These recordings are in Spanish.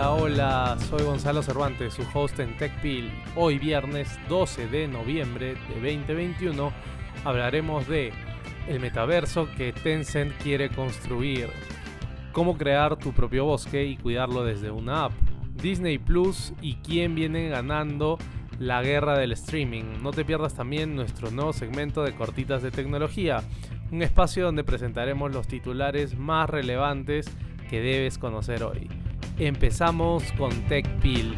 Hola, soy Gonzalo Cervantes, su host en TechPil. Hoy viernes 12 de noviembre de 2021 hablaremos de el metaverso que Tencent quiere construir, cómo crear tu propio bosque y cuidarlo desde una app, Disney Plus y quién viene ganando la guerra del streaming. No te pierdas también nuestro nuevo segmento de cortitas de tecnología, un espacio donde presentaremos los titulares más relevantes que debes conocer hoy. Empezamos con TechPil.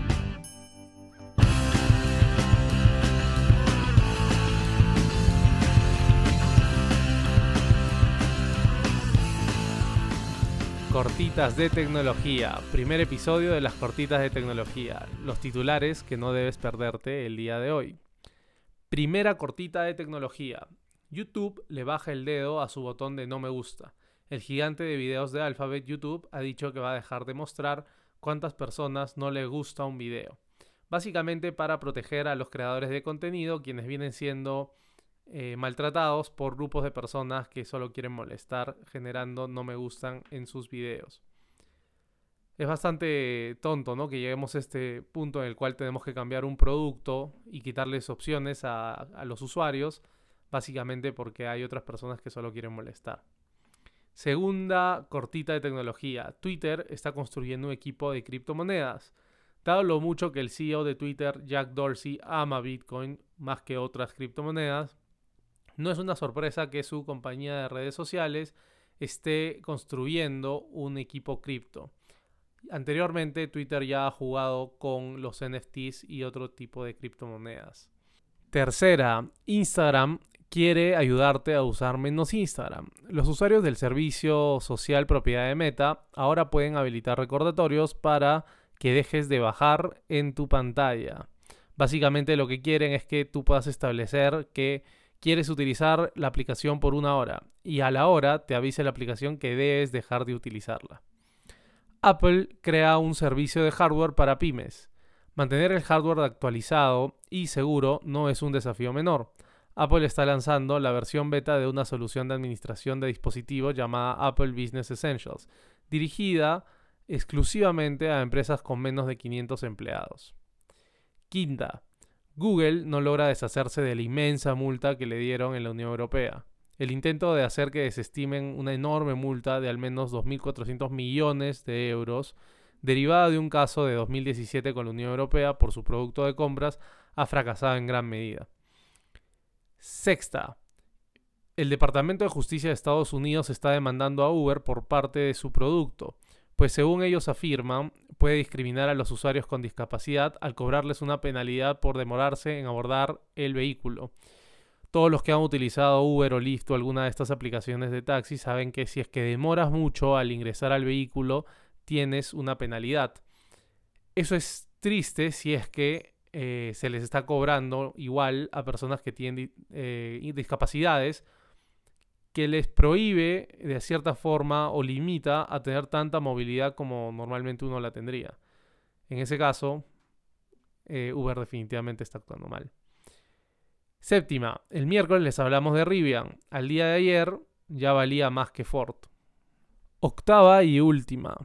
Cortitas de tecnología. Primer episodio de las cortitas de tecnología. Los titulares que no debes perderte el día de hoy. Primera cortita de tecnología. YouTube le baja el dedo a su botón de no me gusta. El gigante de videos de Alphabet YouTube ha dicho que va a dejar de mostrar cuántas personas no le gusta un video. Básicamente para proteger a los creadores de contenido, quienes vienen siendo eh, maltratados por grupos de personas que solo quieren molestar, generando no me gustan en sus videos. Es bastante tonto, ¿no? Que lleguemos a este punto en el cual tenemos que cambiar un producto y quitarles opciones a los usuarios, básicamente porque hay otras personas que solo quieren molestar. Segunda cortita de tecnología. Twitter está construyendo un equipo de criptomonedas. Dado lo mucho que el CEO de Twitter, Jack Dorsey, ama Bitcoin más que otras criptomonedas, no es una sorpresa que su compañía de redes sociales esté construyendo un equipo cripto. Anteriormente Twitter ya ha jugado con los NFTs y otro tipo de criptomonedas. Tercera, Instagram quiere ayudarte a usar menos Instagram. Los usuarios del servicio social propiedad de Meta ahora pueden habilitar recordatorios para que dejes de bajar en tu pantalla. Básicamente lo que quieren es que tú puedas establecer que quieres utilizar la aplicación por una hora y a la hora te avise la aplicación que debes dejar de utilizarla. Apple crea un servicio de hardware para pymes. Mantener el hardware actualizado y seguro no es un desafío menor. Apple está lanzando la versión beta de una solución de administración de dispositivos llamada Apple Business Essentials, dirigida exclusivamente a empresas con menos de 500 empleados. Quinta, Google no logra deshacerse de la inmensa multa que le dieron en la Unión Europea. El intento de hacer que desestimen una enorme multa de al menos 2.400 millones de euros, derivada de un caso de 2017 con la Unión Europea por su producto de compras, ha fracasado en gran medida. Sexta, el Departamento de Justicia de Estados Unidos está demandando a Uber por parte de su producto, pues según ellos afirman, puede discriminar a los usuarios con discapacidad al cobrarles una penalidad por demorarse en abordar el vehículo. Todos los que han utilizado Uber o Lyft o alguna de estas aplicaciones de taxi saben que si es que demoras mucho al ingresar al vehículo, tienes una penalidad. Eso es triste si es que eh, se les está cobrando igual a personas que tienen eh, discapacidades que les prohíbe de cierta forma o limita a tener tanta movilidad como normalmente uno la tendría. En ese caso, eh, Uber definitivamente está actuando mal. Séptima, el miércoles les hablamos de Rivian. Al día de ayer ya valía más que Ford. Octava y última.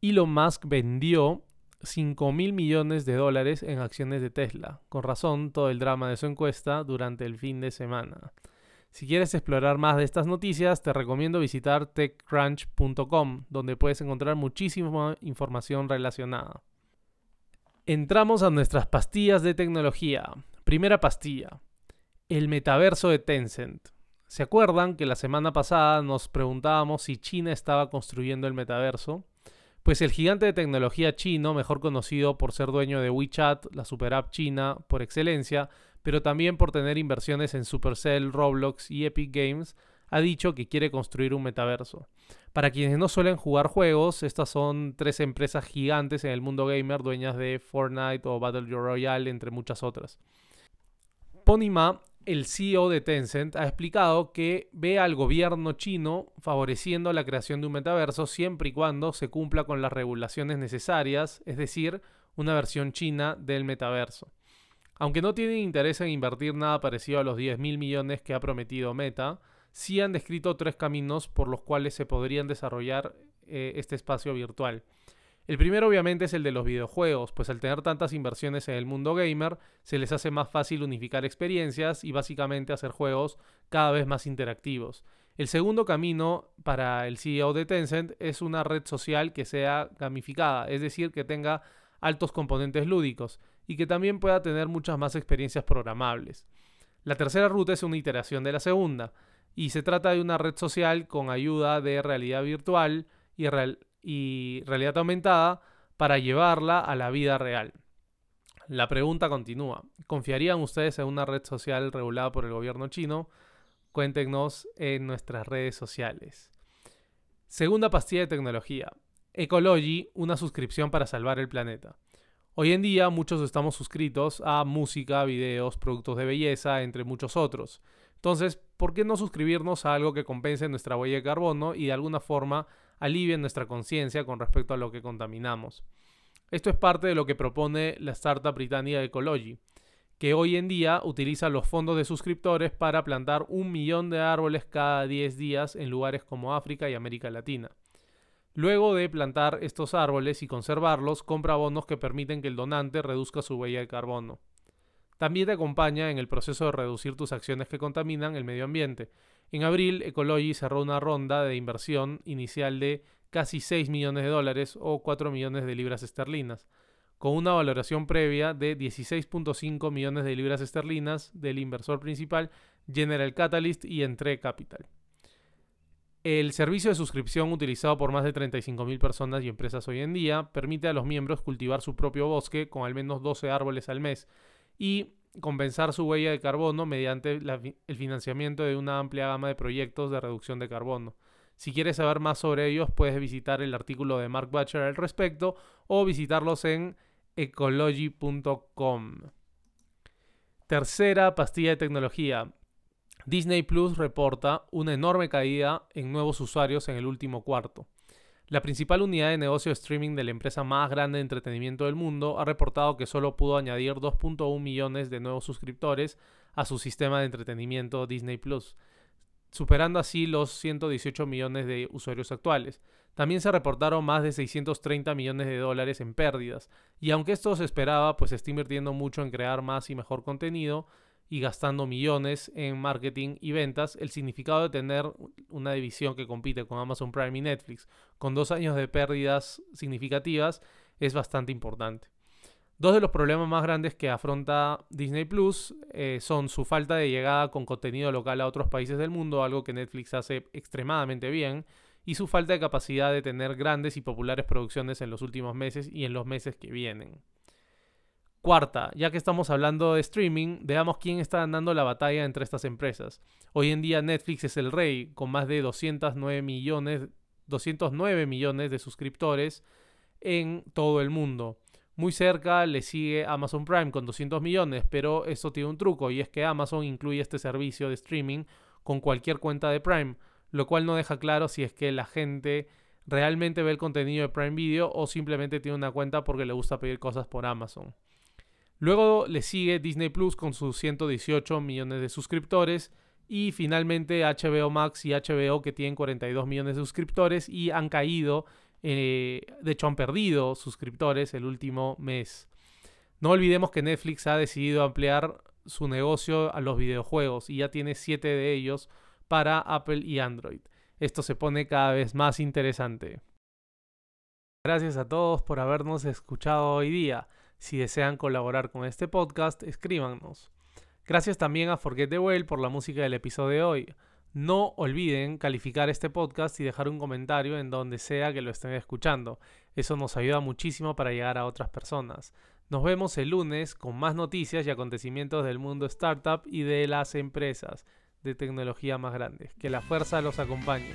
Elon Musk vendió 5 mil millones de dólares en acciones de Tesla. Con razón, todo el drama de su encuesta durante el fin de semana. Si quieres explorar más de estas noticias, te recomiendo visitar techcrunch.com, donde puedes encontrar muchísima información relacionada. Entramos a nuestras pastillas de tecnología. Primera pastilla. El metaverso de Tencent. ¿Se acuerdan que la semana pasada nos preguntábamos si China estaba construyendo el metaverso? Pues el gigante de tecnología chino, mejor conocido por ser dueño de WeChat, la super app china por excelencia, pero también por tener inversiones en Supercell, Roblox y Epic Games, ha dicho que quiere construir un metaverso. Para quienes no suelen jugar juegos, estas son tres empresas gigantes en el mundo gamer, dueñas de Fortnite o Battle Royale, entre muchas otras. Ponyma el CEO de Tencent ha explicado que ve al gobierno chino favoreciendo la creación de un metaverso siempre y cuando se cumpla con las regulaciones necesarias, es decir, una versión china del metaverso. Aunque no tienen interés en invertir nada parecido a los 10 mil millones que ha prometido Meta, sí han descrito tres caminos por los cuales se podrían desarrollar eh, este espacio virtual. El primero obviamente es el de los videojuegos, pues al tener tantas inversiones en el mundo gamer, se les hace más fácil unificar experiencias y básicamente hacer juegos cada vez más interactivos. El segundo camino para el CEO de Tencent es una red social que sea gamificada, es decir, que tenga altos componentes lúdicos y que también pueda tener muchas más experiencias programables. La tercera ruta es una iteración de la segunda, y se trata de una red social con ayuda de realidad virtual y, y realidad aumentada para llevarla a la vida real. La pregunta continúa. ¿Confiarían ustedes en una red social regulada por el gobierno chino? Cuéntenos en nuestras redes sociales. Segunda pastilla de tecnología. Ecology, una suscripción para salvar el planeta. Hoy en día muchos estamos suscritos a música, videos, productos de belleza, entre muchos otros. Entonces, ¿por qué no suscribirnos a algo que compense nuestra huella de carbono y de alguna forma alivien nuestra conciencia con respecto a lo que contaminamos. Esto es parte de lo que propone la startup británica Ecology, que hoy en día utiliza los fondos de suscriptores para plantar un millón de árboles cada 10 días en lugares como África y América Latina. Luego de plantar estos árboles y conservarlos, compra bonos que permiten que el donante reduzca su huella de carbono. También te acompaña en el proceso de reducir tus acciones que contaminan el medio ambiente, en abril, Ecology cerró una ronda de inversión inicial de casi 6 millones de dólares o 4 millones de libras esterlinas, con una valoración previa de 16.5 millones de libras esterlinas del inversor principal General Catalyst y Entre Capital. El servicio de suscripción utilizado por más de 35.000 personas y empresas hoy en día permite a los miembros cultivar su propio bosque con al menos 12 árboles al mes y compensar su huella de carbono mediante el financiamiento de una amplia gama de proyectos de reducción de carbono. Si quieres saber más sobre ellos, puedes visitar el artículo de Mark Butcher al respecto o visitarlos en ecology.com. Tercera pastilla de tecnología. Disney Plus reporta una enorme caída en nuevos usuarios en el último cuarto. La principal unidad de negocio de streaming de la empresa más grande de entretenimiento del mundo ha reportado que solo pudo añadir 2.1 millones de nuevos suscriptores a su sistema de entretenimiento Disney Plus, superando así los 118 millones de usuarios actuales. También se reportaron más de 630 millones de dólares en pérdidas, y aunque esto se esperaba, pues se está invirtiendo mucho en crear más y mejor contenido, y gastando millones en marketing y ventas, el significado de tener una división que compite con Amazon Prime y Netflix con dos años de pérdidas significativas es bastante importante. Dos de los problemas más grandes que afronta Disney Plus eh, son su falta de llegada con contenido local a otros países del mundo, algo que Netflix hace extremadamente bien, y su falta de capacidad de tener grandes y populares producciones en los últimos meses y en los meses que vienen. Cuarta, ya que estamos hablando de streaming, veamos quién está dando la batalla entre estas empresas. Hoy en día Netflix es el rey, con más de 209 millones, 209 millones de suscriptores en todo el mundo. Muy cerca le sigue Amazon Prime con 200 millones, pero eso tiene un truco y es que Amazon incluye este servicio de streaming con cualquier cuenta de Prime, lo cual no deja claro si es que la gente realmente ve el contenido de Prime Video o simplemente tiene una cuenta porque le gusta pedir cosas por Amazon. Luego le sigue Disney Plus con sus 118 millones de suscriptores. Y finalmente HBO Max y HBO que tienen 42 millones de suscriptores y han caído, eh, de hecho han perdido suscriptores el último mes. No olvidemos que Netflix ha decidido ampliar su negocio a los videojuegos y ya tiene 7 de ellos para Apple y Android. Esto se pone cada vez más interesante. Gracias a todos por habernos escuchado hoy día. Si desean colaborar con este podcast, escríbanos. Gracias también a Forget the Whale por la música del episodio de hoy. No olviden calificar este podcast y dejar un comentario en donde sea que lo estén escuchando. Eso nos ayuda muchísimo para llegar a otras personas. Nos vemos el lunes con más noticias y acontecimientos del mundo startup y de las empresas de tecnología más grandes. Que la fuerza los acompañe.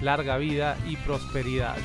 Larga vida y prosperidad.